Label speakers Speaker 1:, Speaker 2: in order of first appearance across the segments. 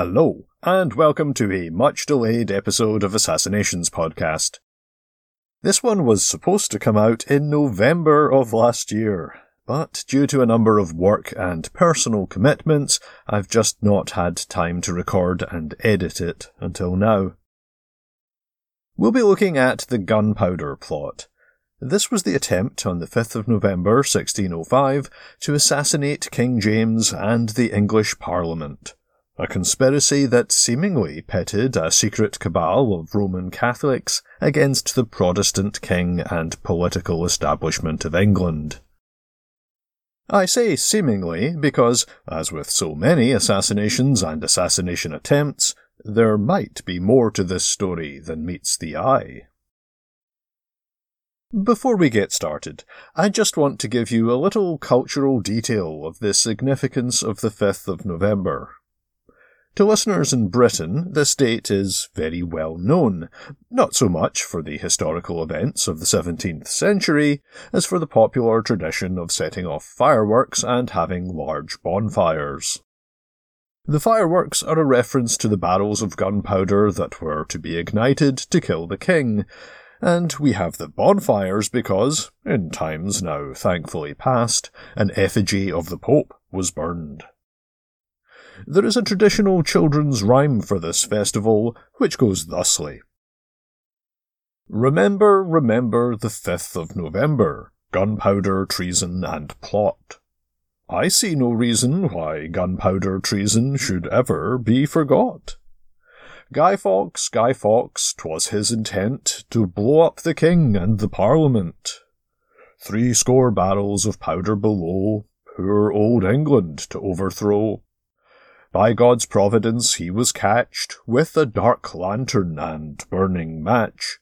Speaker 1: Hello, and welcome to a much delayed episode of Assassinations Podcast. This one was supposed to come out in November of last year, but due to a number of work and personal commitments, I've just not had time to record and edit it until now. We'll be looking at the gunpowder plot. This was the attempt on the 5th of November 1605 to assassinate King James and the English Parliament. A conspiracy that seemingly pitted a secret cabal of Roman Catholics against the Protestant king and political establishment of England. I say seemingly because, as with so many assassinations and assassination attempts, there might be more to this story than meets the eye. Before we get started, I just want to give you a little cultural detail of the significance of the 5th of November. To listeners in Britain, this date is very well known, not so much for the historical events of the 17th century as for the popular tradition of setting off fireworks and having large bonfires. The fireworks are a reference to the barrels of gunpowder that were to be ignited to kill the king, and we have the bonfires because, in times now thankfully past, an effigy of the Pope was burned. There is a traditional children's rhyme for this festival, which goes thusly. Remember, remember the 5th of November, gunpowder, treason, and plot. I see no reason why gunpowder treason should ever be forgot. Guy Fawkes, Guy Fawkes, 'twas his intent to blow up the king and the parliament. Three score barrels of powder below, poor old England to overthrow. By God's providence he was catched with a dark lantern and burning match.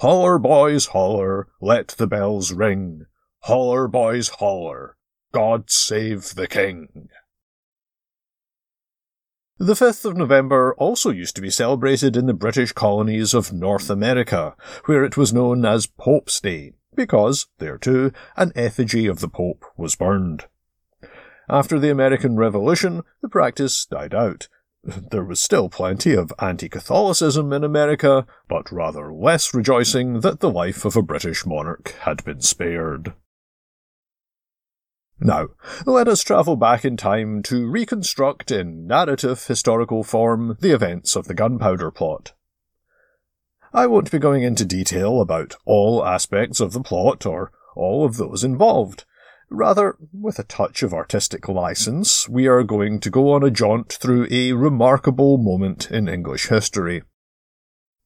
Speaker 1: Holler, boys, holler, let the bells ring. Holler, boys, holler, God save the King. The 5th of November also used to be celebrated in the British colonies of North America, where it was known as Pope's Day, because, there too, an effigy of the Pope was burned. After the American Revolution, the practice died out. There was still plenty of anti Catholicism in America, but rather less rejoicing that the life of a British monarch had been spared. Now, let us travel back in time to reconstruct in narrative historical form the events of the gunpowder plot. I won't be going into detail about all aspects of the plot or all of those involved. Rather, with a touch of artistic license, we are going to go on a jaunt through a remarkable moment in English history.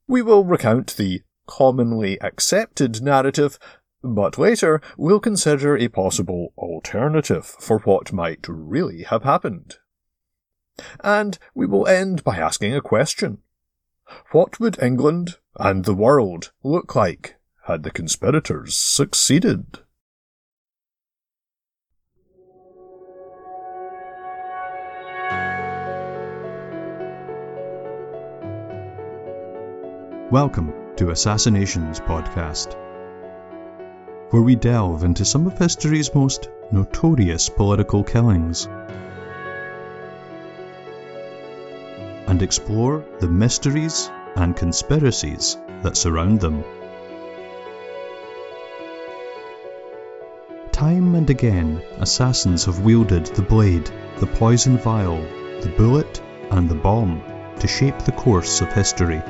Speaker 1: We will recount the commonly accepted narrative, but later we'll consider a possible alternative for what might really have happened. And we will end by asking a question. What would England and the world look like had the conspirators succeeded?
Speaker 2: Welcome to Assassinations Podcast, where we delve into some of history's most notorious political killings and explore the mysteries and conspiracies that surround them. Time and again, assassins have wielded the blade, the poison vial, the bullet, and the bomb to shape the course of history.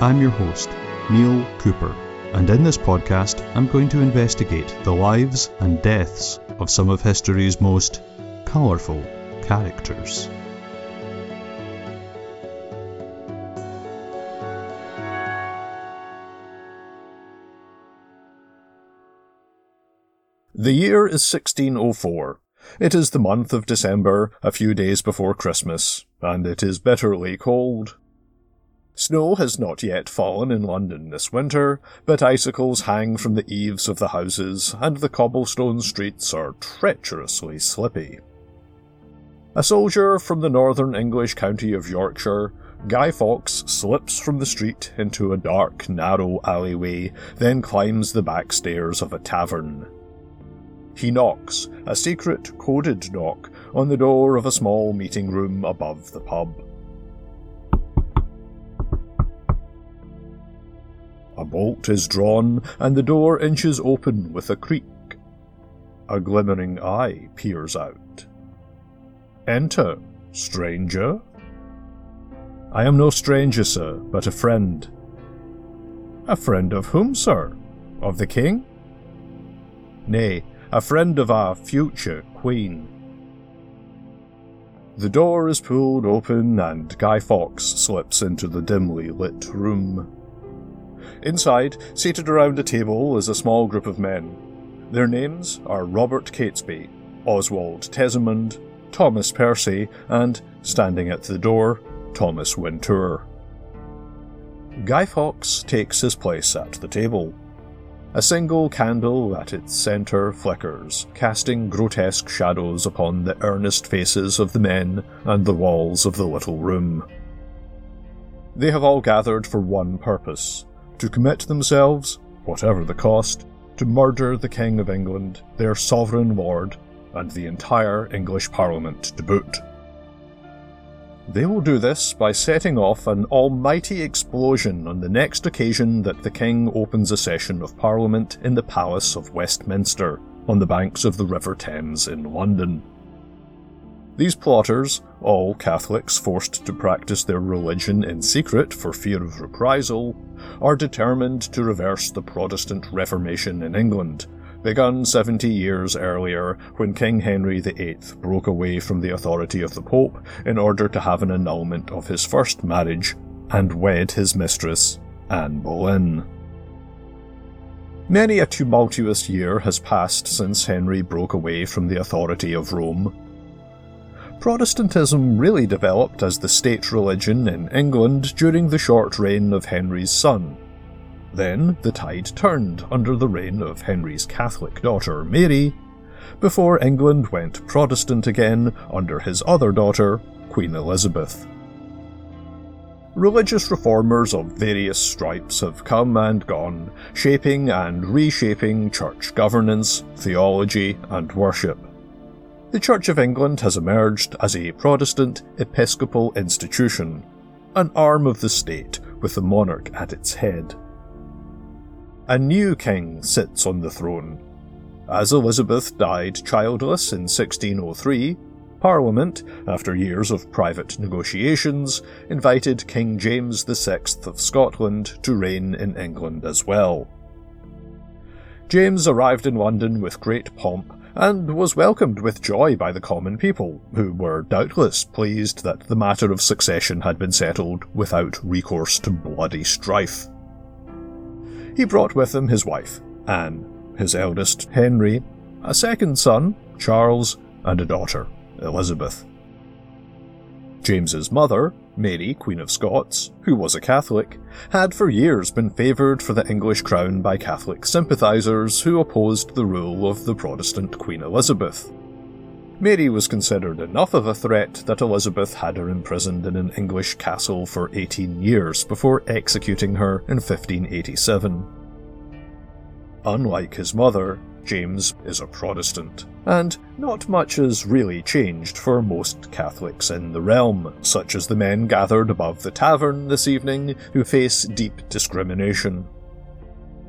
Speaker 2: I'm your host, Niall Cooper, and in this podcast, I'm going to investigate the lives and deaths of some of history's most colourful characters.
Speaker 1: The year is 1604. It is the month of December, a few days before Christmas, and it is bitterly cold. Snow has not yet fallen in London this winter, but icicles hang from the eaves of the houses, and the cobblestone streets are treacherously slippy. A soldier from the northern English county of Yorkshire, Guy Fawkes slips from the street into a dark, narrow alleyway, then climbs the back stairs of a tavern. he knocks, a secret coded knock, on the door of a small meeting room above the pub. A bolt is drawn, and the door inches open with a creak. A glimmering eye peers out. Enter, stranger. I am no stranger, sir, but a friend. A friend of whom, sir? Of the king? Nay, a friend of our future queen. The door is pulled open and Guy Fawkes slips into the dimly lit room. Inside, seated around a table, is a small group of men. Their names are Robert Catesby, Oswald Tesimond, Thomas Percy, and, standing at the door, Thomas Wintour. Guy Fawkes takes his place at the table. A single candle at its centre flickers, casting grotesque shadows upon the earnest faces of the men and the walls of the little room. They have all gathered for one purpose to commit themselves, whatever the cost, to murder the King of England, their sovereign lord, and the entire English Parliament to boot. They will do this by setting off an almighty explosion on the next occasion that the King opens a session of Parliament in the Palace of Westminster, on the banks of the River Thames in London. These plotters, all Catholics forced to practice their religion in secret for fear of reprisal, are determined to reverse the Protestant Reformation in England, begun 70 years earlier when King Henry VIII broke away from the authority of the Pope in order to have an annulment of his first marriage and wed his mistress, Anne Boleyn. Many a tumultuous year has passed since Henry broke away from the authority of Rome Protestantism really developed as the state religion in England during the short reign of Henry's son. Then the tide turned under the reign of Henry's Catholic daughter Mary, before England went Protestant again under his other daughter, Queen Elizabeth. Religious reformers of various stripes have come and gone, shaping and reshaping church governance, theology, and worship the Church of England has emerged as a Protestant episcopal institution, an arm of the state with the monarch at its head. A new king sits on the throne. As Elizabeth died childless in 1603, Parliament, after years of private negotiations, invited King James VI of Scotland to reign in England as well. James arrived in London with great pomp and was welcomed with joy by the common people, who were doubtless pleased that the matter of succession had been settled without recourse to bloody strife. He brought with him his wife, Anne, his eldest, Henry, a second son, Charles, and a daughter, Elizabeth. James's mother, Mary, Queen of Scots, who was a Catholic, had for years been favoured for the English crown by Catholic sympathisers who opposed the rule of the Protestant Queen Elizabeth. Mary was considered enough of a threat that Elizabeth had her imprisoned in an English castle for 18 years before executing her in 1587. Unlike his mother, James is a Protestant, and not much has really changed for most Catholics in the realm, such as the men gathered above the tavern this evening who face deep discrimination.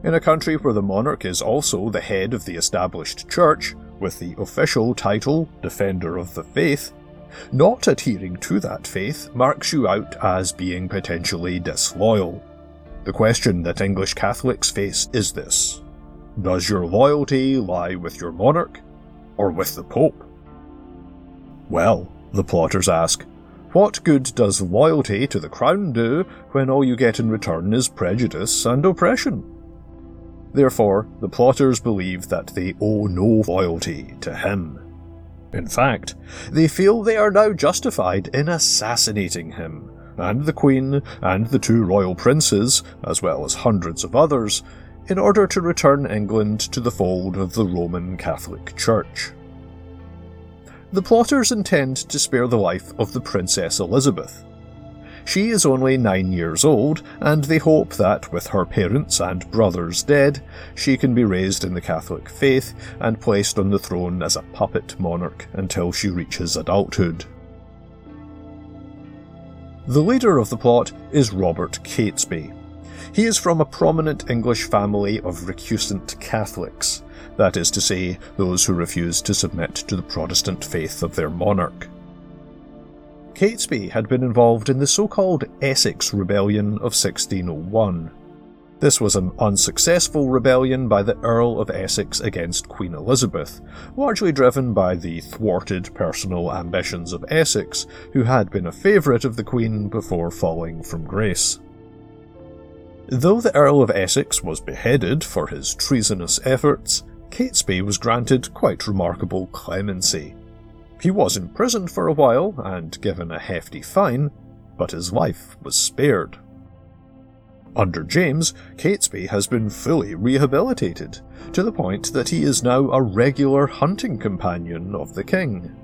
Speaker 1: In a country where the monarch is also the head of the established church, with the official title Defender of the Faith, not adhering to that faith marks you out as being potentially disloyal. The question that English Catholics face is this does your loyalty lie with your monarch or with the Pope? Well, the plotters ask, what good does loyalty to the crown do when all you get in return is prejudice and oppression? Therefore, the plotters believe that they owe no loyalty to him. In fact, they feel they are now justified in assassinating him, and the Queen, and the two royal princes, as well as hundreds of others, in order to return England to the fold of the Roman Catholic Church. The plotters intend to spare the life of the Princess Elizabeth. She is only nine years old, and they hope that, with her parents and brothers dead, she can be raised in the Catholic faith and placed on the throne as a puppet monarch until she reaches adulthood. The leader of the plot is Robert Catesby. He is from a prominent English family of recusant Catholics, that is to say, those who refused to submit to the Protestant faith of their monarch. Catesby had been involved in the so called Essex Rebellion of 1601. This was an unsuccessful rebellion by the Earl of Essex against Queen Elizabeth, largely driven by the thwarted personal ambitions of Essex, who had been a favourite of the Queen before falling from grace. Though the Earl of Essex was beheaded for his treasonous efforts, Catesby was granted quite remarkable clemency. He was imprisoned for a while and given a hefty fine, but his life was spared. Under James, Catesby has been fully rehabilitated, to the point that he is now a regular hunting companion of the king.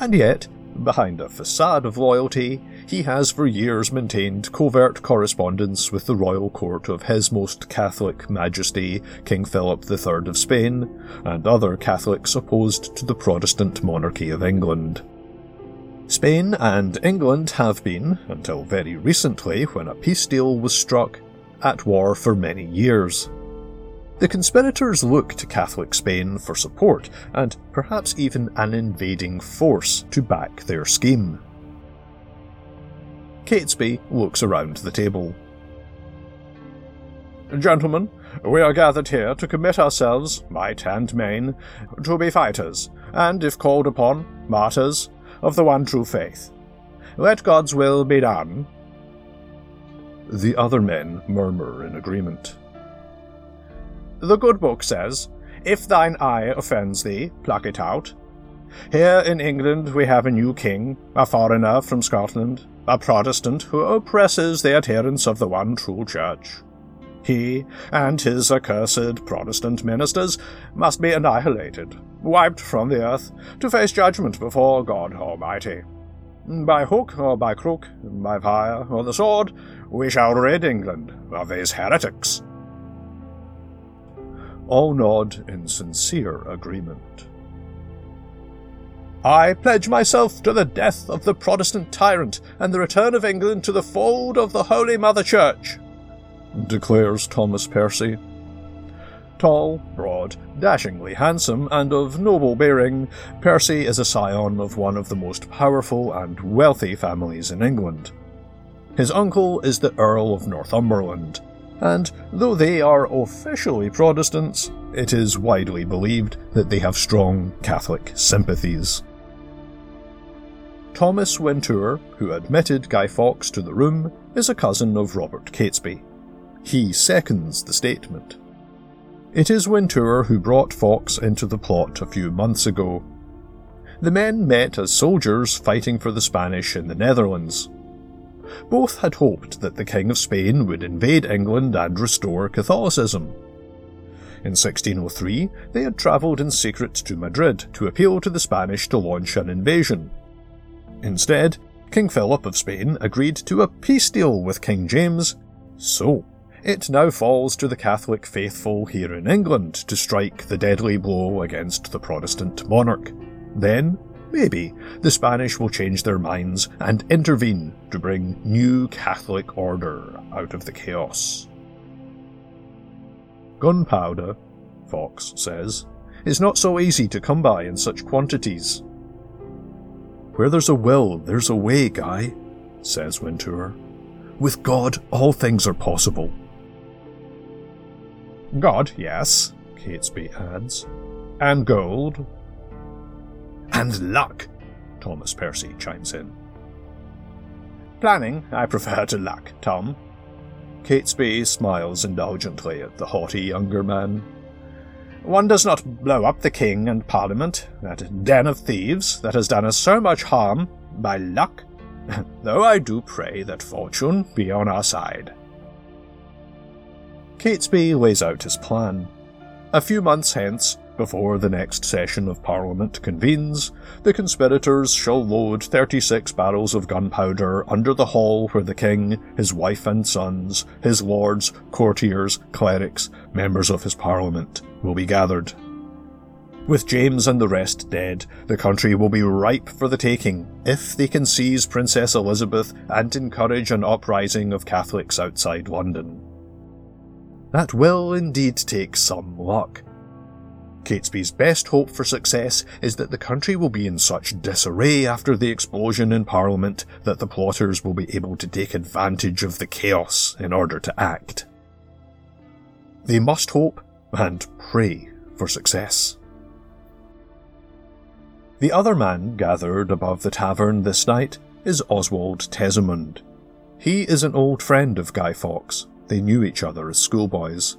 Speaker 1: And yet, Behind a facade of loyalty, he has for years maintained covert correspondence with the royal court of His Most Catholic Majesty King Philip III of Spain and other Catholics opposed to the Protestant monarchy of England. Spain and England have been, until very recently when a peace deal was struck, at war for many years. The conspirators look to Catholic Spain for support, and perhaps even an invading force to back their scheme. Catesby looks around the table. Gentlemen, we are gathered here to commit ourselves, might and main, to be fighters, and, if called upon, martyrs, of the one true faith. Let God's will be done. The other men murmur in agreement. The good book says, If thine eye offends thee, pluck it out. Here in England we have a new king, a foreigner from Scotland, a Protestant who oppresses the adherents of the one true church. He and his accursed Protestant ministers must be annihilated, wiped from the earth, to face judgment before God Almighty. By hook or by crook, by fire or the sword, we shall rid England of these heretics all nod in sincere agreement. I pledge myself to the death of the Protestant tyrant and the return of England to the fold of the Holy Mother Church, declares Thomas Percy. Tall, broad, dashingly handsome, and of noble bearing, Percy is a scion of one of the most powerful and wealthy families in England. His uncle is the Earl of Northumberland, and though they are officially Protestants, it is widely believed that they have strong Catholic sympathies. Thomas Wintour, who admitted Guy Fawkes to the room, is a cousin of Robert Catesby. He seconds the statement. It is Wintour who brought Fawkes into the plot a few months ago. The men met as soldiers fighting for the Spanish in the Netherlands, both had hoped that the King of Spain would invade England and restore Catholicism. In 1603, they had travelled in secret to Madrid to appeal to the Spanish to launch an invasion. Instead, King Philip of Spain agreed to a peace deal with King James, so it now falls to the Catholic faithful here in England to strike the deadly blow against the Protestant monarch. Then, Maybe the Spanish will change their minds and intervene to bring new Catholic order out of the chaos. Gunpowder, Fawkes says, is not so easy to come by in such quantities. Where there's a will, there's a way, Guy, says Wintour. With God, all things are possible. God, yes, Catesby adds. And gold, and luck, Thomas Percy chimes in. Planning, I prefer to luck, Tom. Catesby smiles indulgently at the haughty younger man. One does not blow up the king and parliament, that den of thieves that has done us so much harm, by luck, though I do pray that fortune be on our side. Catesby lays out his plan. A few months hence, Before the next session of Parliament convenes, the conspirators shall load 36 barrels of gunpowder under the hall where the king, his wife and sons, his lords, courtiers, clerics, members of his parliament will be gathered. With James and the rest dead, the country will be ripe for the taking if they can seize Princess Elizabeth and encourage an uprising of Catholics outside London. That will indeed take some luck Catesby's best hope for success is that the country will be in such disarray after the explosion in Parliament that the plotters will be able to take advantage of the chaos in order to act. They must hope and pray for success. The other man gathered above the tavern this night is Oswald Tesimond. He is an old friend of Guy Fawkes. They knew each other as schoolboys.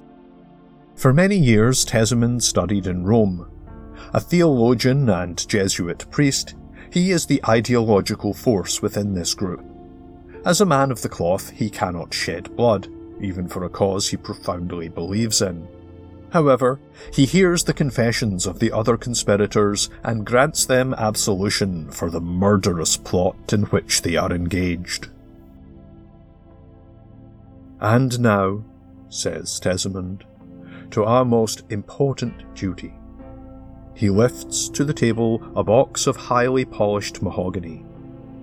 Speaker 1: For many years, Tesimond studied in Rome. A theologian and Jesuit priest, he is the ideological force within this group. As a man of the cloth, he cannot shed blood, even for a cause he profoundly believes in. However, he hears the confessions of the other conspirators and grants them absolution for the murderous plot in which they are engaged. And now, says Tesimond, to our most important duty. He lifts to the table a box of highly polished mahogany.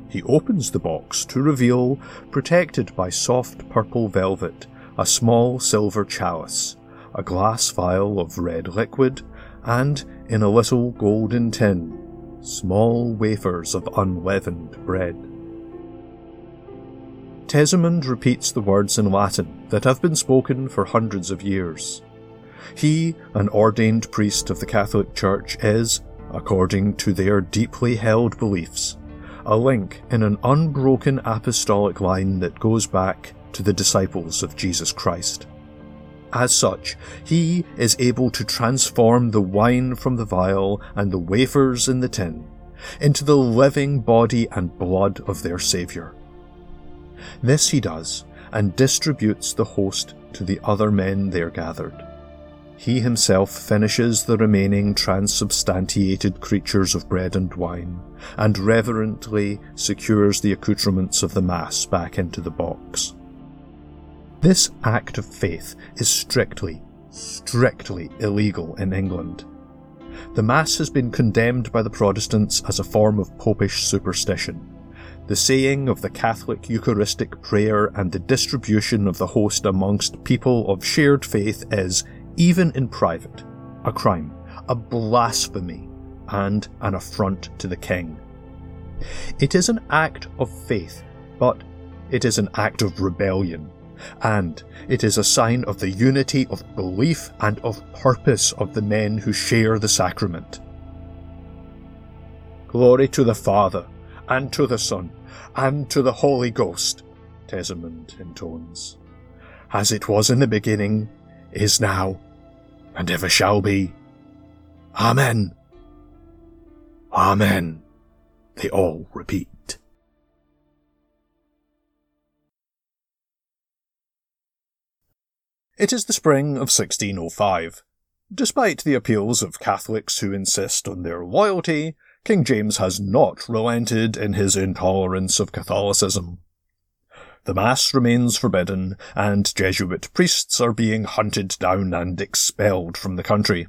Speaker 1: He opens the box to reveal, protected by soft purple velvet, a small silver chalice, a glass vial of red liquid, and, in a little golden tin, small wafers of unleavened bread. Tesimond repeats the words in Latin that have been spoken for hundreds of years. He, an ordained priest of the Catholic Church, is, according to their deeply held beliefs, a link in an unbroken apostolic line that goes back to the disciples of Jesus Christ. As such, he is able to transform the wine from the vial and the wafers in the tin into the living body and blood of their Saviour. This he does, and distributes the host to the other men there gathered he himself finishes the remaining transubstantiated creatures of bread and wine, and reverently secures the accoutrements of the Mass back into the box. This act of faith is strictly, strictly illegal in England. The Mass has been condemned by the Protestants as a form of popish superstition. The saying of the Catholic Eucharistic prayer and the distribution of the host amongst people of shared faith is, even in private, a crime, a blasphemy, and an affront to the king. It is an act of faith, but it is an act of rebellion, and it is a sign of the unity of belief and of purpose of the men who share the sacrament. Glory to the Father, and to the Son, and to the Holy Ghost, Tesimond intones, as it was in the beginning, is now, and ever shall be. Amen. Amen. They all repeat. It is the spring of 1605. Despite the appeals of Catholics who insist on their loyalty, King James has not relented in his intolerance of Catholicism. The Mass remains forbidden, and Jesuit priests are being hunted down and expelled from the country.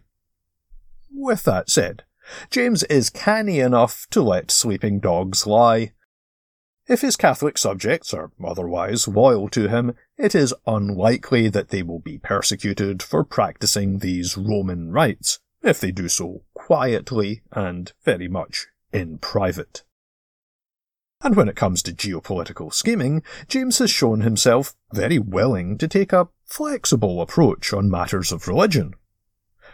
Speaker 1: With that said, James is canny enough to let sleeping dogs lie. If his Catholic subjects are otherwise loyal to him, it is unlikely that they will be persecuted for practicing these Roman rites, if they do so quietly and very much in private. And when it comes to geopolitical scheming, James has shown himself very willing to take a flexible approach on matters of religion.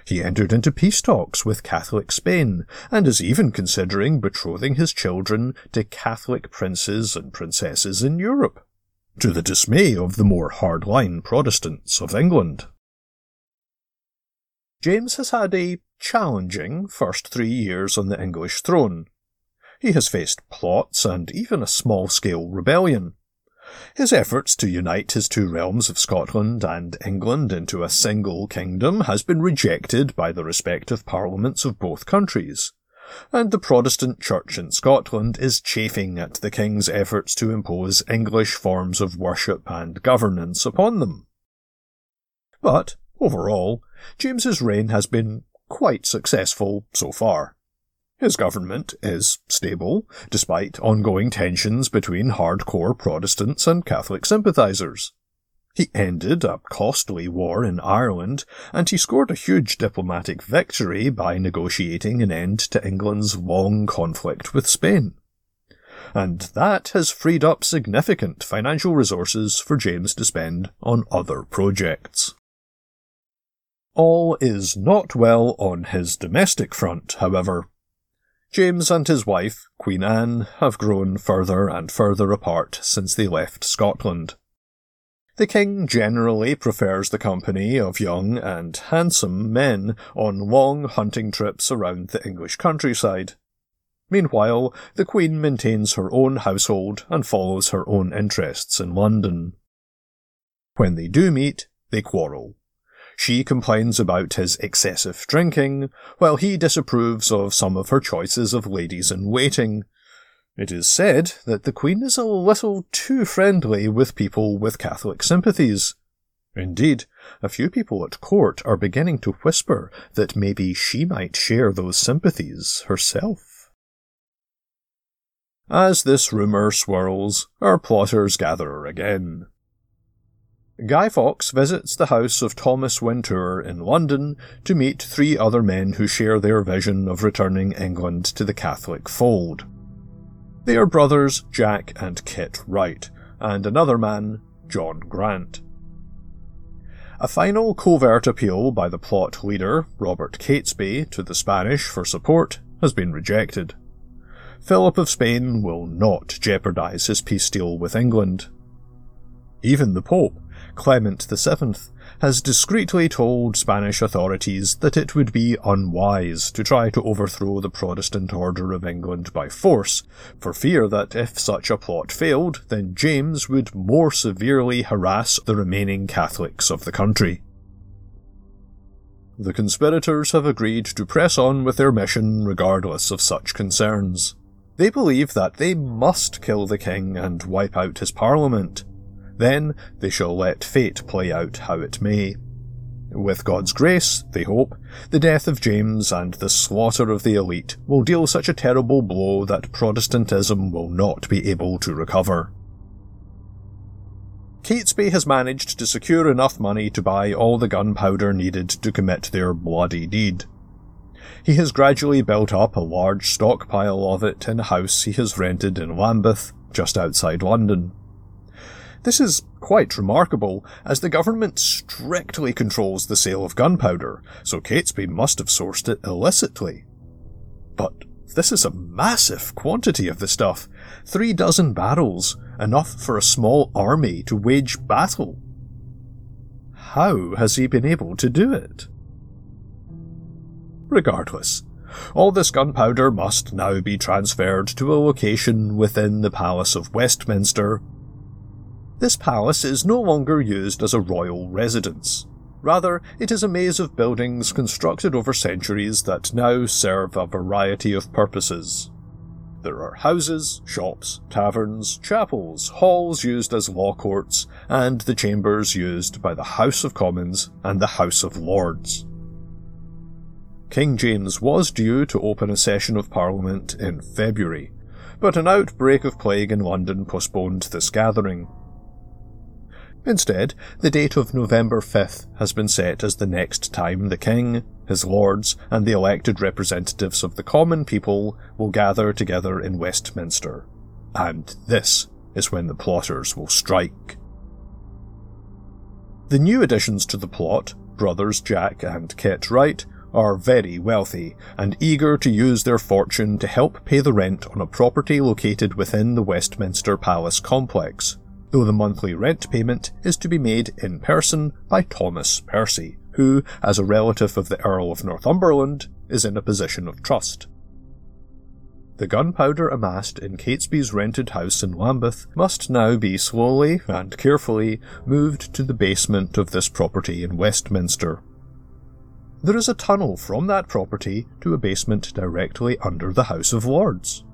Speaker 1: He entered into peace talks with Catholic Spain, and is even considering betrothing his children to Catholic princes and princesses in Europe, to the dismay of the more hardline Protestants of England. James has had a challenging first three years on the English throne, he has faced plots and even a small scale rebellion. His efforts to unite his two realms of Scotland and England into a single kingdom has been rejected by the respective parliaments of both countries, and the Protestant Church in Scotland is chafing at the King's efforts to impose English forms of worship and governance upon them. But, overall, James's reign has been quite successful so far. His government is stable, despite ongoing tensions between hardcore Protestants and Catholic sympathisers. He ended a costly war in Ireland, and he scored a huge diplomatic victory by negotiating an end to England's long conflict with Spain. And that has freed up significant financial resources for James to spend on other projects. All is not well on his domestic front, however. James and his wife, Queen Anne, have grown further and further apart since they left Scotland. The king generally prefers the company of young and handsome men on long hunting trips around the English countryside. Meanwhile, the queen maintains her own household and follows her own interests in London. When they do meet, they quarrel. She complains about his excessive drinking, while he disapproves of some of her choices of ladies in waiting. It is said that the Queen is a little too friendly with people with Catholic sympathies. Indeed, a few people at court are beginning to whisper that maybe she might share those sympathies herself. As this rumour swirls, our plotters gather again. Guy Fawkes visits the house of Thomas Wintour in London to meet three other men who share their vision of returning England to the Catholic fold. They are brothers Jack and Kit Wright, and another man, John Grant. A final covert appeal by the plot leader, Robert Catesby, to the Spanish for support has been rejected. Philip of Spain will not jeopardize his peace deal with England. Even the Pope, Clement VII has discreetly told Spanish authorities that it would be unwise to try to overthrow the Protestant Order of England by force, for fear that if such a plot failed, then James would more severely harass the remaining Catholics of the country. The conspirators have agreed to press on with their mission regardless of such concerns. They believe that they must kill the king and wipe out his parliament, then they shall let fate play out how it may. With God's grace, they hope, the death of James and the slaughter of the elite will deal such a terrible blow that Protestantism will not be able to recover. Catesby has managed to secure enough money to buy all the gunpowder needed to commit their bloody deed. He has gradually built up a large stockpile of it in a house he has rented in Lambeth, just outside London. This is quite remarkable, as the government strictly controls the sale of gunpowder, so Catesby must have sourced it illicitly. But this is a massive quantity of the stuff. Three dozen barrels, enough for a small army to wage battle. How has he been able to do it? Regardless, all this gunpowder must now be transferred to a location within the Palace of Westminster this palace is no longer used as a royal residence. Rather, it is a maze of buildings constructed over centuries that now serve a variety of purposes. There are houses, shops, taverns, chapels, halls used as law courts, and the chambers used by the House of Commons and the House of Lords. King James was due to open a session of Parliament in February, but an outbreak of plague in London postponed this gathering, Instead, the date of November 5th has been set as the next time the King, his lords, and the elected representatives of the common people will gather together in Westminster. And this is when the plotters will strike. The new additions to the plot, brothers Jack and Kit Wright, are very wealthy and eager to use their fortune to help pay the rent on a property located within the Westminster Palace complex, though the monthly rent payment is to be made in person by Thomas Percy, who, as a relative of the Earl of Northumberland, is in a position of trust. the gunpowder amassed in Catesby's rented house in Lambeth must now be slowly and carefully moved to the basement of this property in Westminster. There is a tunnel from that property to a basement directly under the House of Lords.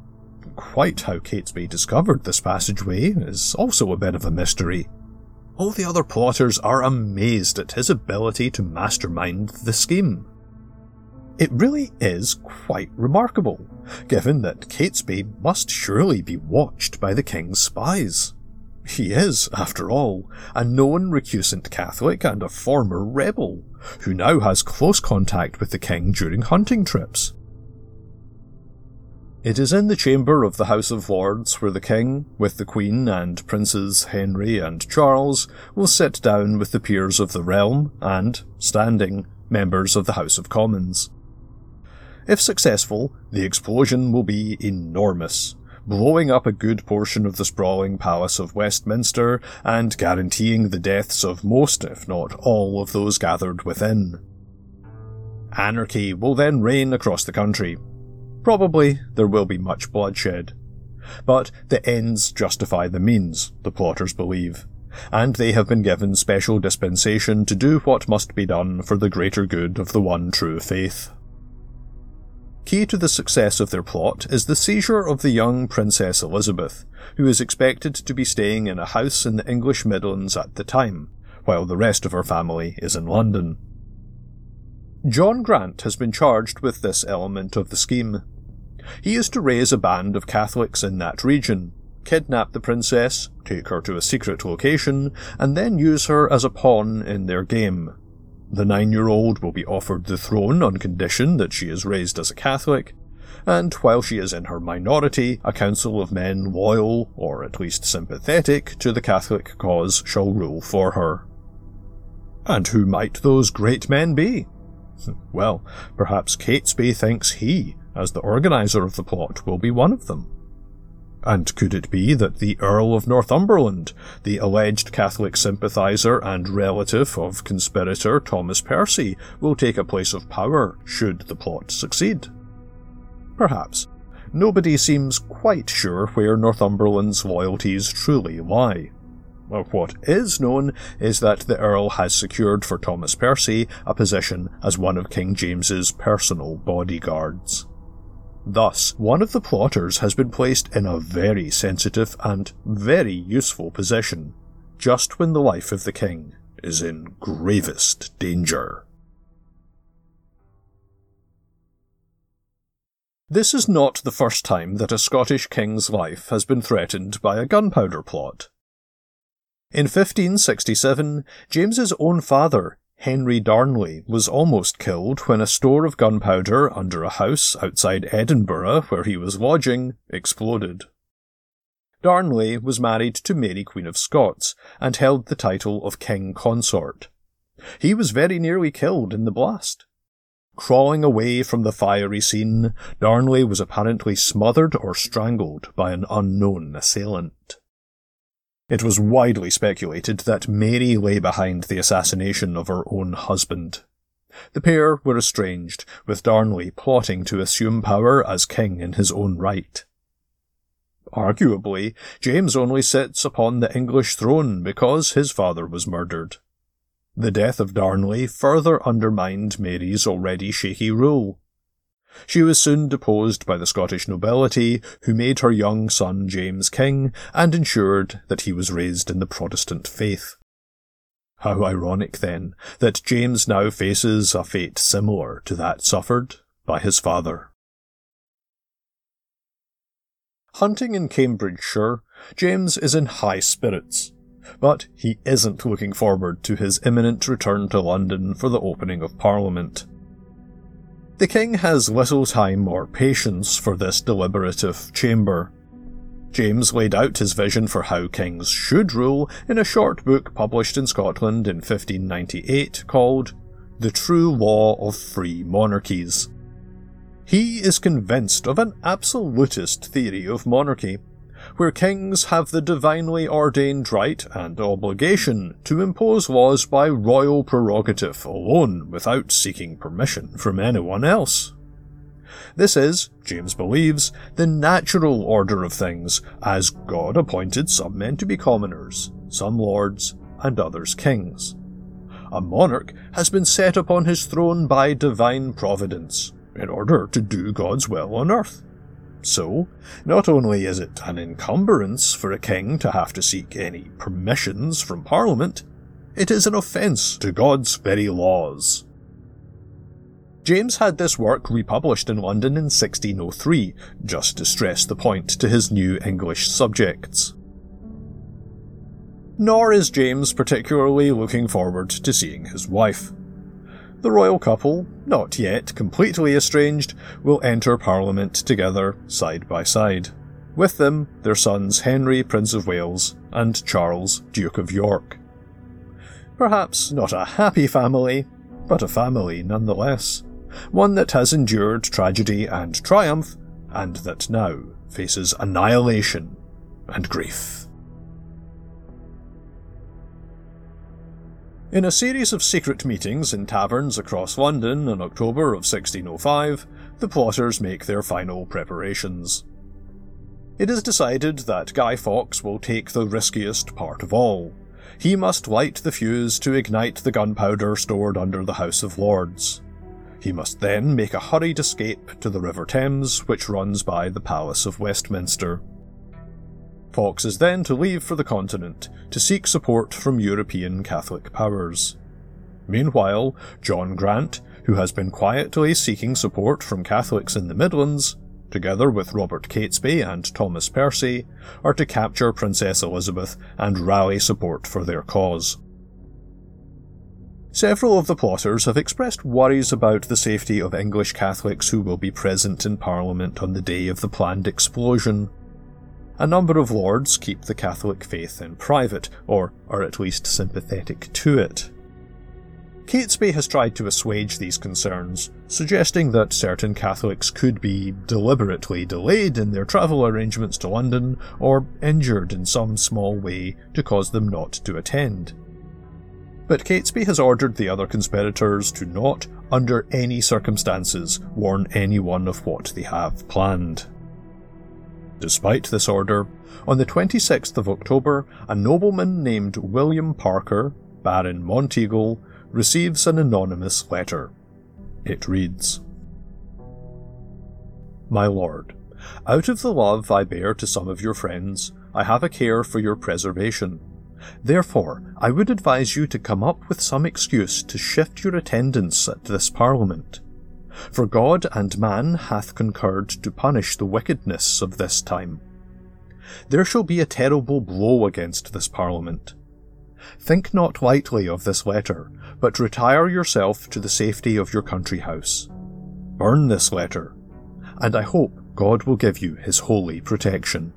Speaker 1: Quite how Catesby discovered this passageway is also a bit of a mystery. All the other plotters are amazed at his ability to mastermind the scheme. It really is quite remarkable, given that Catesby must surely be watched by the king's spies. He is, after all, a known recusant Catholic and a former rebel, who now has close contact with the king during hunting trips. It is in the chamber of the House of Lords where the King, with the Queen and Princes Henry and Charles, will sit down with the peers of the realm and, standing, members of the House of Commons. If successful, the explosion will be enormous, blowing up a good portion of the sprawling Palace of Westminster and guaranteeing the deaths of most, if not all, of those gathered within. Anarchy will then reign across the country. Probably there will be much bloodshed. But the ends justify the means, the plotters believe, and they have been given special dispensation to do what must be done for the greater good of the one true faith. Key to the success of their plot is the seizure of the young Princess Elizabeth, who is expected to be staying in a house in the English Midlands at the time, while the rest of her family is in London. John Grant has been charged with this element of the scheme. He is to raise a band of Catholics in that region, kidnap the princess, take her to a secret location, and then use her as a pawn in their game, the nine year old will be offered the throne on condition that she is raised as a Catholic, and while she is in her minority, a council of men loyal, or at least sympathetic, to the Catholic cause shall rule for her. And who might those great men be? Well, perhaps Catesby thinks he, as the organiser of the plot, will be one of them. And could it be that the Earl of Northumberland, the alleged Catholic sympathiser and relative of conspirator Thomas Percy, will take a place of power should the plot succeed? Perhaps. Nobody seems quite sure where Northumberland's loyalties truly lie. What is known is that the Earl has secured for Thomas Percy a position as one of King James's personal bodyguards. Thus, one of the plotters has been placed in a very sensitive and very useful position, just when the life of the king is in gravest danger. This is not the first time that a Scottish king's life has been threatened by a gunpowder plot. In 1567, James's own father, Henry Darnley was almost killed when a store of gunpowder under a house outside Edinburgh where he was lodging exploded. Darnley was married to Mary Queen of Scots and held the title of King Consort. He was very nearly killed in the blast. Crawling away from the fiery scene, Darnley was apparently smothered or strangled by an unknown assailant. It was widely speculated that Mary lay behind the assassination of her own husband. The pair were estranged, with Darnley plotting to assume power as king in his own right. Arguably, James only sits upon the English throne because his father was murdered. The death of Darnley further undermined Mary's already shaky rule. She was soon deposed by the Scottish nobility, who made her young son James king and ensured that he was raised in the Protestant faith. How ironic, then, that James now faces a fate similar to that suffered by his father. Hunting in Cambridgeshire, James is in high spirits, but he isn't looking forward to his imminent return to London for the opening of Parliament. The king has little time or patience for this deliberative chamber. James laid out his vision for how kings should rule in a short book published in Scotland in 1598 called The True Law of Free Monarchies. He is convinced of an absolutist theory of monarchy, where kings have the divinely ordained right and obligation to impose laws by royal prerogative alone without seeking permission from anyone else. This is, James believes, the natural order of things, as God appointed some men to be commoners, some lords, and others kings. A monarch has been set upon his throne by divine providence, in order to do God's will on earth. So, not only is it an encumbrance for a king to have to seek any permissions from Parliament, it is an offence to God's very laws. James had this work republished in London in 1603, just to stress the point to his new English subjects. Nor is James particularly looking forward to seeing his wife. The royal couple, not yet completely estranged, will enter Parliament together side by side. With them, their sons Henry, Prince of Wales, and Charles, Duke of York. Perhaps not a happy family, but a family nonetheless one that has endured tragedy and triumph, and that now faces annihilation and grief. In a series of secret meetings in taverns across London in October of 1605, the plotters make their final preparations. It is decided that Guy Fawkes will take the riskiest part of all. He must light the fuse to ignite the gunpowder stored under the House of Lords. He must then make a hurried escape to the River Thames, which runs by the Palace of Westminster. Fawkes is then to leave for the continent to seek support from European Catholic powers. Meanwhile, John Grant, who has been quietly seeking support from Catholics in the Midlands, together with Robert Catesby and Thomas Percy, are to capture Princess Elizabeth and rally support for their cause. Several of the plotters have expressed worries about the safety of English Catholics who will be present in Parliament on the day of the planned explosion. A number of lords keep the Catholic faith in private, or are at least sympathetic to it. Catesby has tried to assuage these concerns, suggesting that certain Catholics could be deliberately delayed in their travel arrangements to London or injured in some small way to cause them not to attend but Catesby has ordered the other conspirators to not, under any circumstances, warn anyone of what they have planned. Despite this order, on the 26th of October, a nobleman named William Parker, Baron Monteagle, receives an anonymous letter. It reads My Lord, out of the love I bear to some of your friends, I have a care for your preservation Therefore, I would advise you to come up with some excuse to shift your attendance at this Parliament. For God and man hath concurred to punish the wickedness of this time. There shall be a terrible blow against this Parliament. Think not lightly of this letter, but retire yourself to the safety of your country house. Burn this letter, and I hope God will give you his holy protection.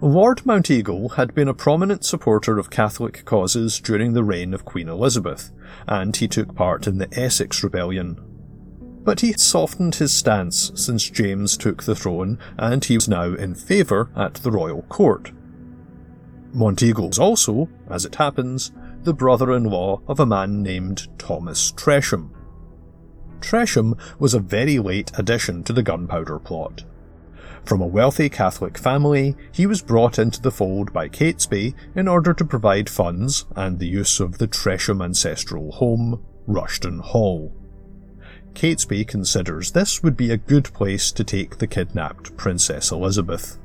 Speaker 1: Lord Mounteagle had been a prominent supporter of Catholic causes during the reign of Queen Elizabeth, and he took part in the Essex Rebellion. But he softened his stance since James took the throne, and he was now in favour at the royal court. Monteagle was also, as it happens, the brother in law of a man named Thomas Tresham. Tresham was a very late addition to the gunpowder plot. From a wealthy Catholic family, he was brought into the fold by Catesby in order to provide funds and the use of the Tresham ancestral home, Rushton Hall. Catesby considers this would be a good place to take the kidnapped Princess Elizabeth.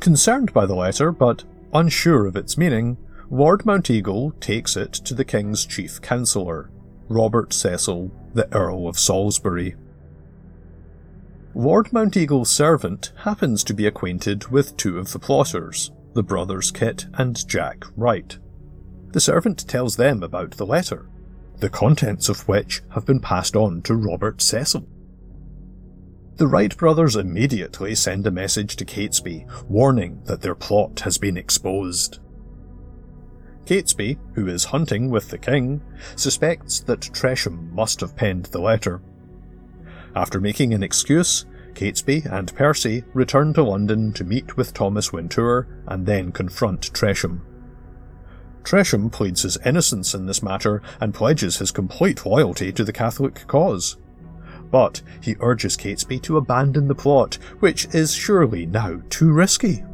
Speaker 1: Concerned by the letter, but unsure of its meaning, Lord Mounteagle takes it to the King's chief counsellor, Robert Cecil, the Earl of Salisbury. Lord Mounteagle's servant happens to be acquainted with two of the plotters, the brothers Kit and Jack Wright. The servant tells them about the letter, the contents of which have been passed on to Robert Cecil. The Wright brothers immediately send a message to Catesby, warning that their plot has been exposed. Catesby, who is hunting with the king, suspects that Tresham must have penned the letter after making an excuse, Catesby and Percy return to London to meet with Thomas Wintour and then confront Tresham. Tresham pleads his innocence in this matter and pledges his complete loyalty to the Catholic cause. But he urges Catesby to abandon the plot, which is surely now too risky.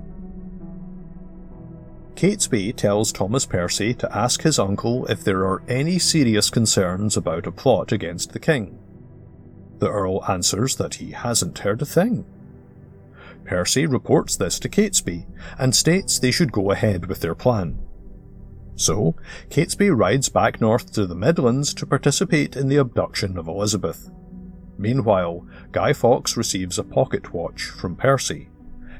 Speaker 1: Catesby tells Thomas Percy to ask his uncle if there are any serious concerns about a plot against the king. The Earl answers that he hasn't heard a thing. Percy reports this to Catesby and states they should go ahead with their plan. So, Catesby rides back north to the Midlands to participate in the abduction of Elizabeth. Meanwhile, Guy Fawkes receives a pocket watch from Percy.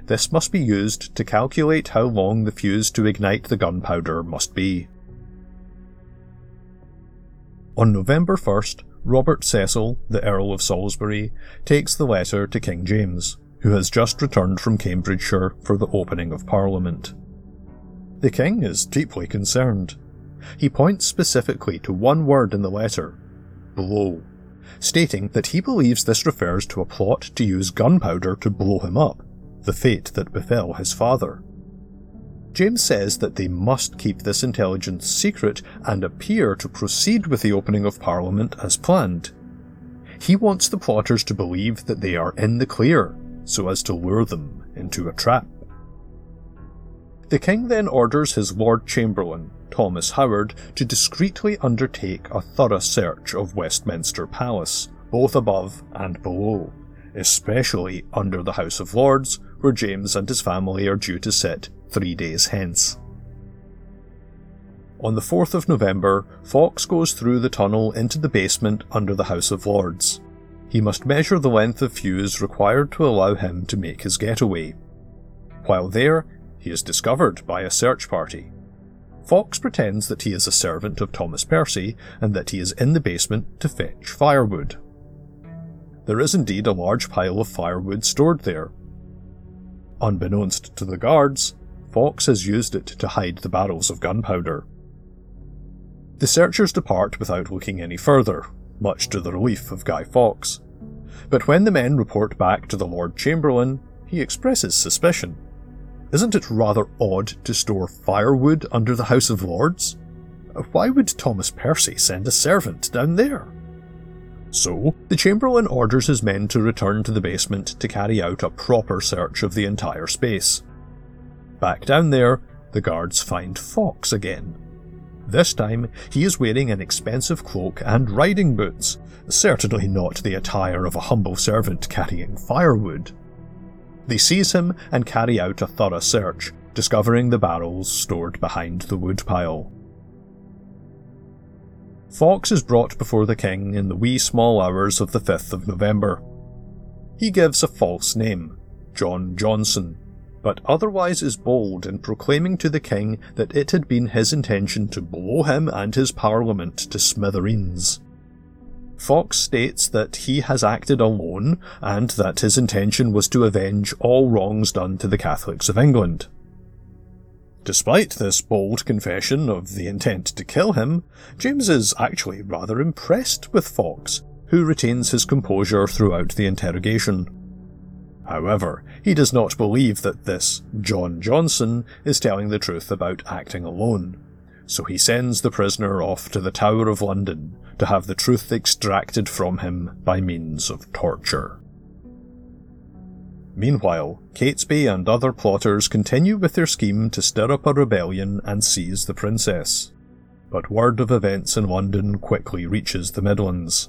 Speaker 1: This must be used to calculate how long the fuse to ignite the gunpowder must be. On November 1st, Robert Cecil, the Earl of Salisbury, takes the letter to King James, who has just returned from Cambridgeshire for the opening of Parliament. The King is deeply concerned. He points specifically to one word in the letter blow, stating that he believes this refers to a plot to use gunpowder to blow him up, the fate that befell his father. James says that they must keep this intelligence secret and appear to proceed with the opening of Parliament as planned. He wants the plotters to believe that they are in the clear, so as to lure them into a trap. The king then orders his Lord Chamberlain, Thomas Howard, to discreetly undertake a thorough search of Westminster Palace, both above and below, especially under the House of Lords, where James and his family are due to sit three days hence. On the 4th of November, Fawkes goes through the tunnel into the basement under the House of Lords. He must measure the length of fuse required to allow him to make his getaway. While there, he is discovered by a search party. Fawkes pretends that he is a servant of Thomas Percy and that he is in the basement to fetch firewood. There is indeed a large pile of firewood stored there. Unbeknownst to the guards, Fawkes has used it to hide the barrels of gunpowder. The searchers depart without looking any further, much to the relief of Guy Fawkes. But when the men report back to the Lord Chamberlain, he expresses suspicion. Isn't it rather odd to store firewood under the House of Lords? Why would Thomas Percy send a servant down there? So, the Chamberlain orders his men to return to the basement to carry out a proper search of the entire space. Back down there, the guards find Fawkes again. This time, he is wearing an expensive cloak and riding boots, certainly not the attire of a humble servant carrying firewood. They seize him and carry out a thorough search, discovering the barrels stored behind the woodpile. Fawkes is brought before the king in the wee small hours of the 5th of November. He gives a false name, John Johnson, but otherwise is bold in proclaiming to the king that it had been his intention to blow him and his parliament to smithereens. Fawkes states that he has acted alone and that his intention was to avenge all wrongs done to the Catholics of England. Despite this bold confession of the intent to kill him, James is actually rather impressed with Fawkes, who retains his composure throughout the interrogation. However, he does not believe that this John Johnson is telling the truth about acting alone, so he sends the prisoner off to the Tower of London to have the truth extracted from him by means of torture. Meanwhile, Catesby and other plotters continue with their scheme to stir up a rebellion and seize the princess. But word of events in London quickly reaches the Midlands.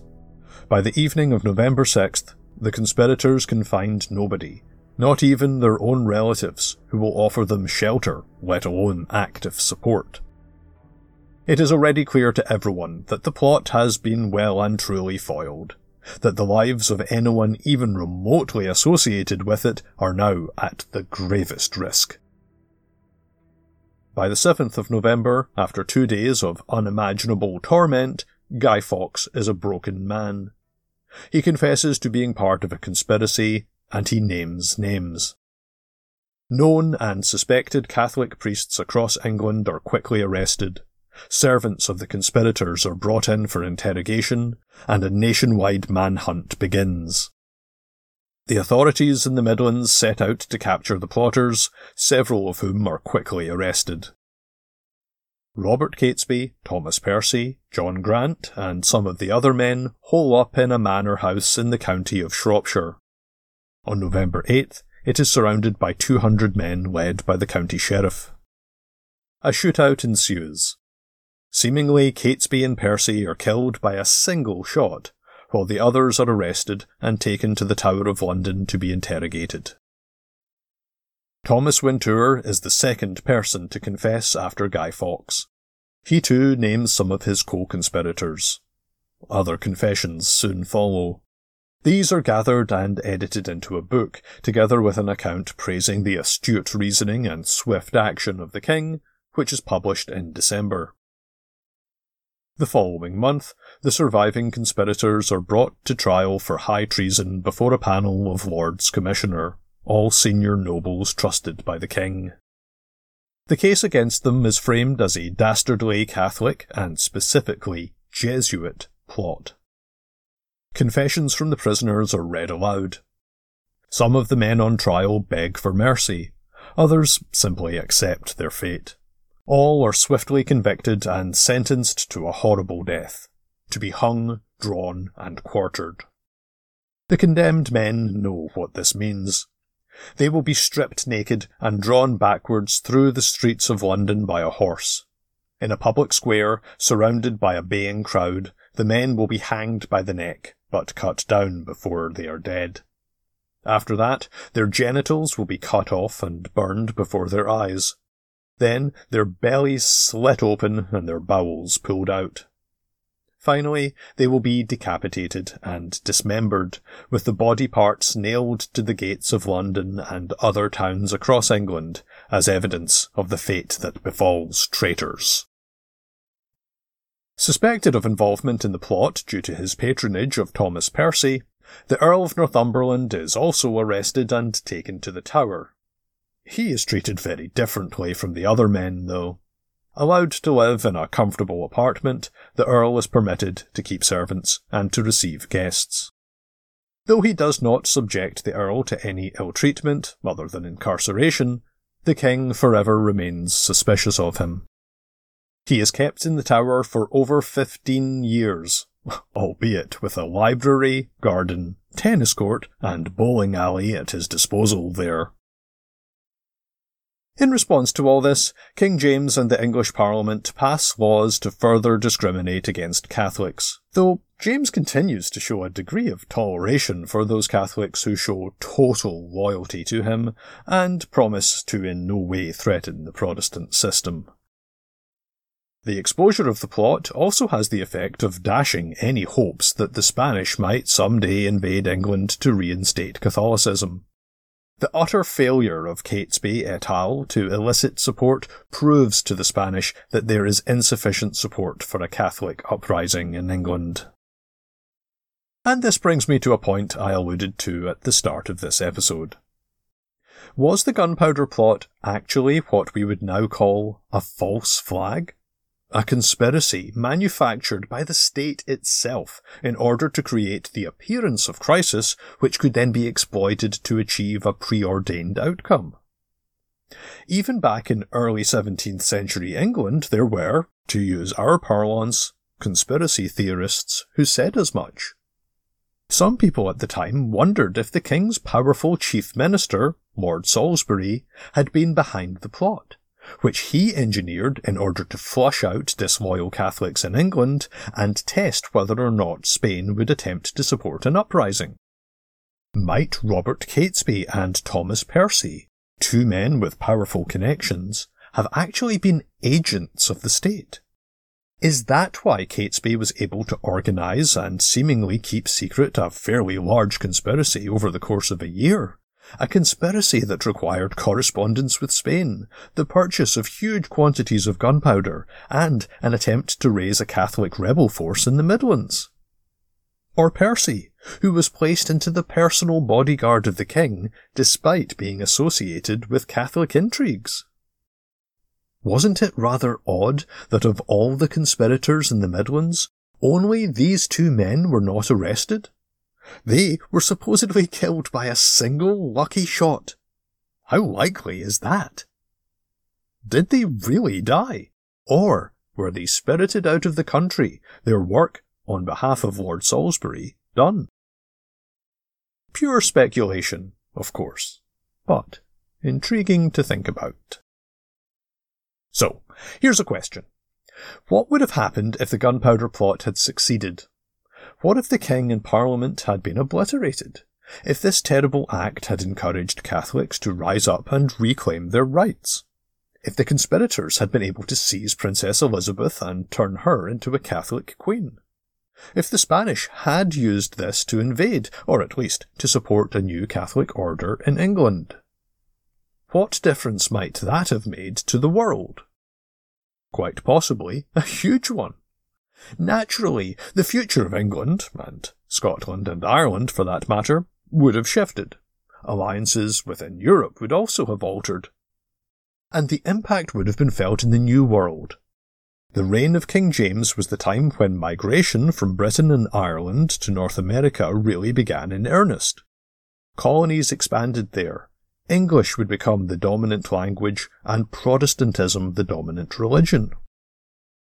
Speaker 1: By the evening of November 6th, the conspirators can find nobody, not even their own relatives, who will offer them shelter, let alone active support. It is already clear to everyone that the plot has been well and truly foiled, that the lives of anyone even remotely associated with it are now at the gravest risk. By the 7th of November, after two days of unimaginable torment, Guy Fawkes is a broken man. He confesses to being part of a conspiracy, and he names names. Known and suspected Catholic priests across England are quickly arrested. Servants of the conspirators are brought in for interrogation, and a nationwide manhunt begins. The authorities in the Midlands set out to capture the plotters, several of whom are quickly arrested. Robert Catesby, Thomas Percy, John Grant, and some of the other men hole up in a manor house in the county of Shropshire. On November 8th, it is surrounded by 200 men led by the county sheriff. A shootout ensues. Seemingly, Catesby and Percy are killed by a single shot, while the others are arrested and taken to the Tower of London to be interrogated. Thomas Wintour is the second person to confess after Guy Fawkes. He too names some of his co-conspirators. Other confessions soon follow. These are gathered and edited into a book, together with an account praising the astute reasoning and swift action of the king, which is published in December. The following month, the surviving conspirators are brought to trial for high treason before a panel of Lords Commissioner, all senior nobles trusted by the king. The case against them is framed as a dastardly Catholic and specifically Jesuit plot. Confessions from the prisoners are read aloud. Some of the men on trial beg for mercy, others simply accept their fate. All are swiftly convicted and sentenced to a horrible death, to be hung, drawn, and quartered. The condemned men know what this means. They will be stripped naked and drawn backwards through the streets of London by a horse. In a public square, surrounded by a baying crowd, the men will be hanged by the neck, but cut down before they are dead. After that, their genitals will be cut off and burned before their eyes. Then their bellies slit open and their bowels pulled out. Finally, they will be decapitated and dismembered, with the body parts nailed to the gates of London and other towns across England as evidence of the fate that befalls traitors. Suspected of involvement in the plot due to his patronage of Thomas Percy, the Earl of Northumberland is also arrested and taken to the Tower. He is treated very differently from the other men, though. Allowed to live in a comfortable apartment, the Earl is permitted to keep servants and to receive guests. Though he does not subject the Earl to any ill treatment other than incarceration, the King forever remains suspicious of him. He is kept in the tower for over 15 years, albeit with a library, garden, tennis court, and bowling alley at his disposal there. In response to all this, King James and the English Parliament pass laws to further discriminate against Catholics, though James continues to show a degree of toleration for those Catholics who show total loyalty to him and promise to in no way threaten the Protestant system. The exposure of the plot also has the effect of dashing any hopes that the Spanish might someday invade England to reinstate Catholicism. The utter failure of Catesby et al. to elicit support proves to the Spanish that there is insufficient support for a Catholic uprising in England. And this brings me to a point I alluded to at the start of this episode. Was the gunpowder plot actually what we would now call a false flag? A conspiracy manufactured by the state itself in order to create the appearance of crisis which could then be exploited to achieve a preordained outcome. Even back in early 17th century England, there were, to use our parlance, conspiracy theorists who said as much. Some people at the time wondered if the king's powerful chief minister, Lord Salisbury, had been behind the plot which he engineered in order to flush out disloyal Catholics in England and test whether or not Spain would attempt to support an uprising. Might Robert Catesby and Thomas Percy, two men with powerful connections, have actually been agents of the state? Is that why Catesby was able to organise and seemingly keep secret a fairly large conspiracy over the course of a year? A conspiracy that required correspondence with Spain, the purchase of huge quantities of gunpowder, and an attempt to raise a Catholic rebel force in the Midlands. Or Percy, who was placed into the personal bodyguard of the king despite being associated with Catholic intrigues. Wasn't it rather odd that of all the conspirators in the Midlands, only these two men were not arrested? They were supposedly killed by a single lucky shot. How likely is that? Did they really die? Or were they spirited out of the country, their work, on behalf of Lord Salisbury, done? Pure speculation, of course, but intriguing to think about. So, here's a question. What would have happened if the gunpowder plot had succeeded? What if the king and parliament had been obliterated? If this terrible act had encouraged Catholics to rise up and reclaim their rights? If the conspirators had been able to seize Princess Elizabeth and turn her into a Catholic queen? If the Spanish had used this to invade, or at least to support a new Catholic order in England? What difference might that have made to the world? Quite possibly a huge one. Naturally, the future of England, and Scotland and Ireland for that matter, would have shifted. Alliances within Europe would also have altered. And the impact would have been felt in the New World. The reign of King James was the time when migration from Britain and Ireland to North America really began in earnest. Colonies expanded there, English would become the dominant language and Protestantism the dominant religion.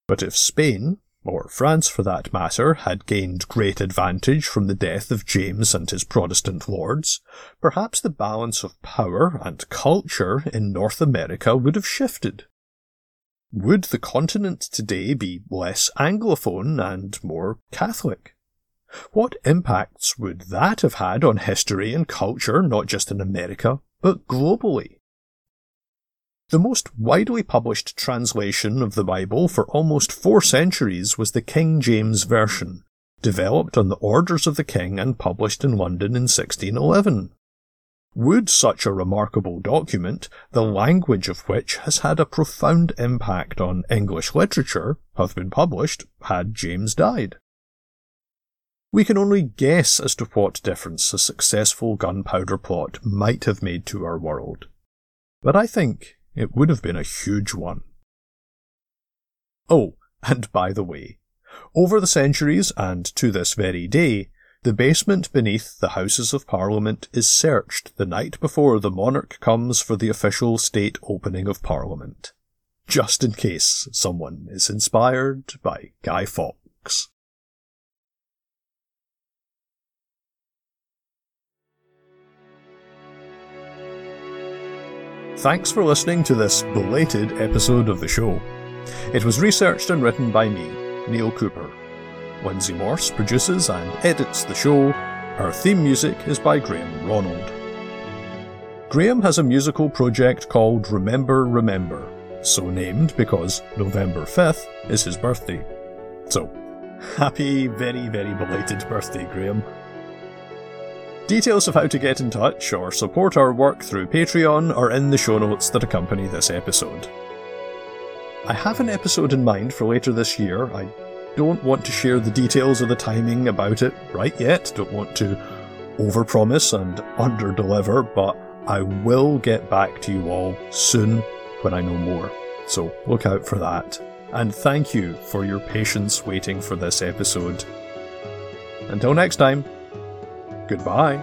Speaker 1: But if Spain, or France for that matter, had gained great advantage from the death of James and his Protestant lords, perhaps the balance of power and culture in North America would have shifted. Would the continent today be less Anglophone and more Catholic? What impacts would that have had on history and culture, not just in America, but globally? The most widely published translation of the Bible for almost four centuries was the King James Version, developed on the orders of the king and published in London in 1611. Would such a remarkable document, the language of which has had a profound impact on English literature, have been published had James died? We can only guess as to what difference a successful gunpowder plot might have made to our world. But I think it would have been a huge one. Oh, and by the way, over the centuries and to this very day, the basement beneath the Houses of Parliament is searched the night before the monarch comes for the official state opening of Parliament, just in case someone is inspired by Guy Fawkes. Thanks for listening to this belated episode of the show. It was researched and written by me, Niall Cooper. Lindsey Morse produces and edits the show. Our theme music is by Graeme Ronald. Graeme has a musical project called Remember Remember, so named because November 5th is his birthday. So, happy, very, very belated birthday, Graeme. Details of how to get in touch or support our work through Patreon are in the show notes that accompany this episode. I have an episode in mind for later this year. I don't want to share the details of the timing about it right yet, don't want to overpromise and underdeliver, but I will get back to you all soon when I know more. So look out for that. And thank you for your patience waiting for this episode. Until next time, Goodbye.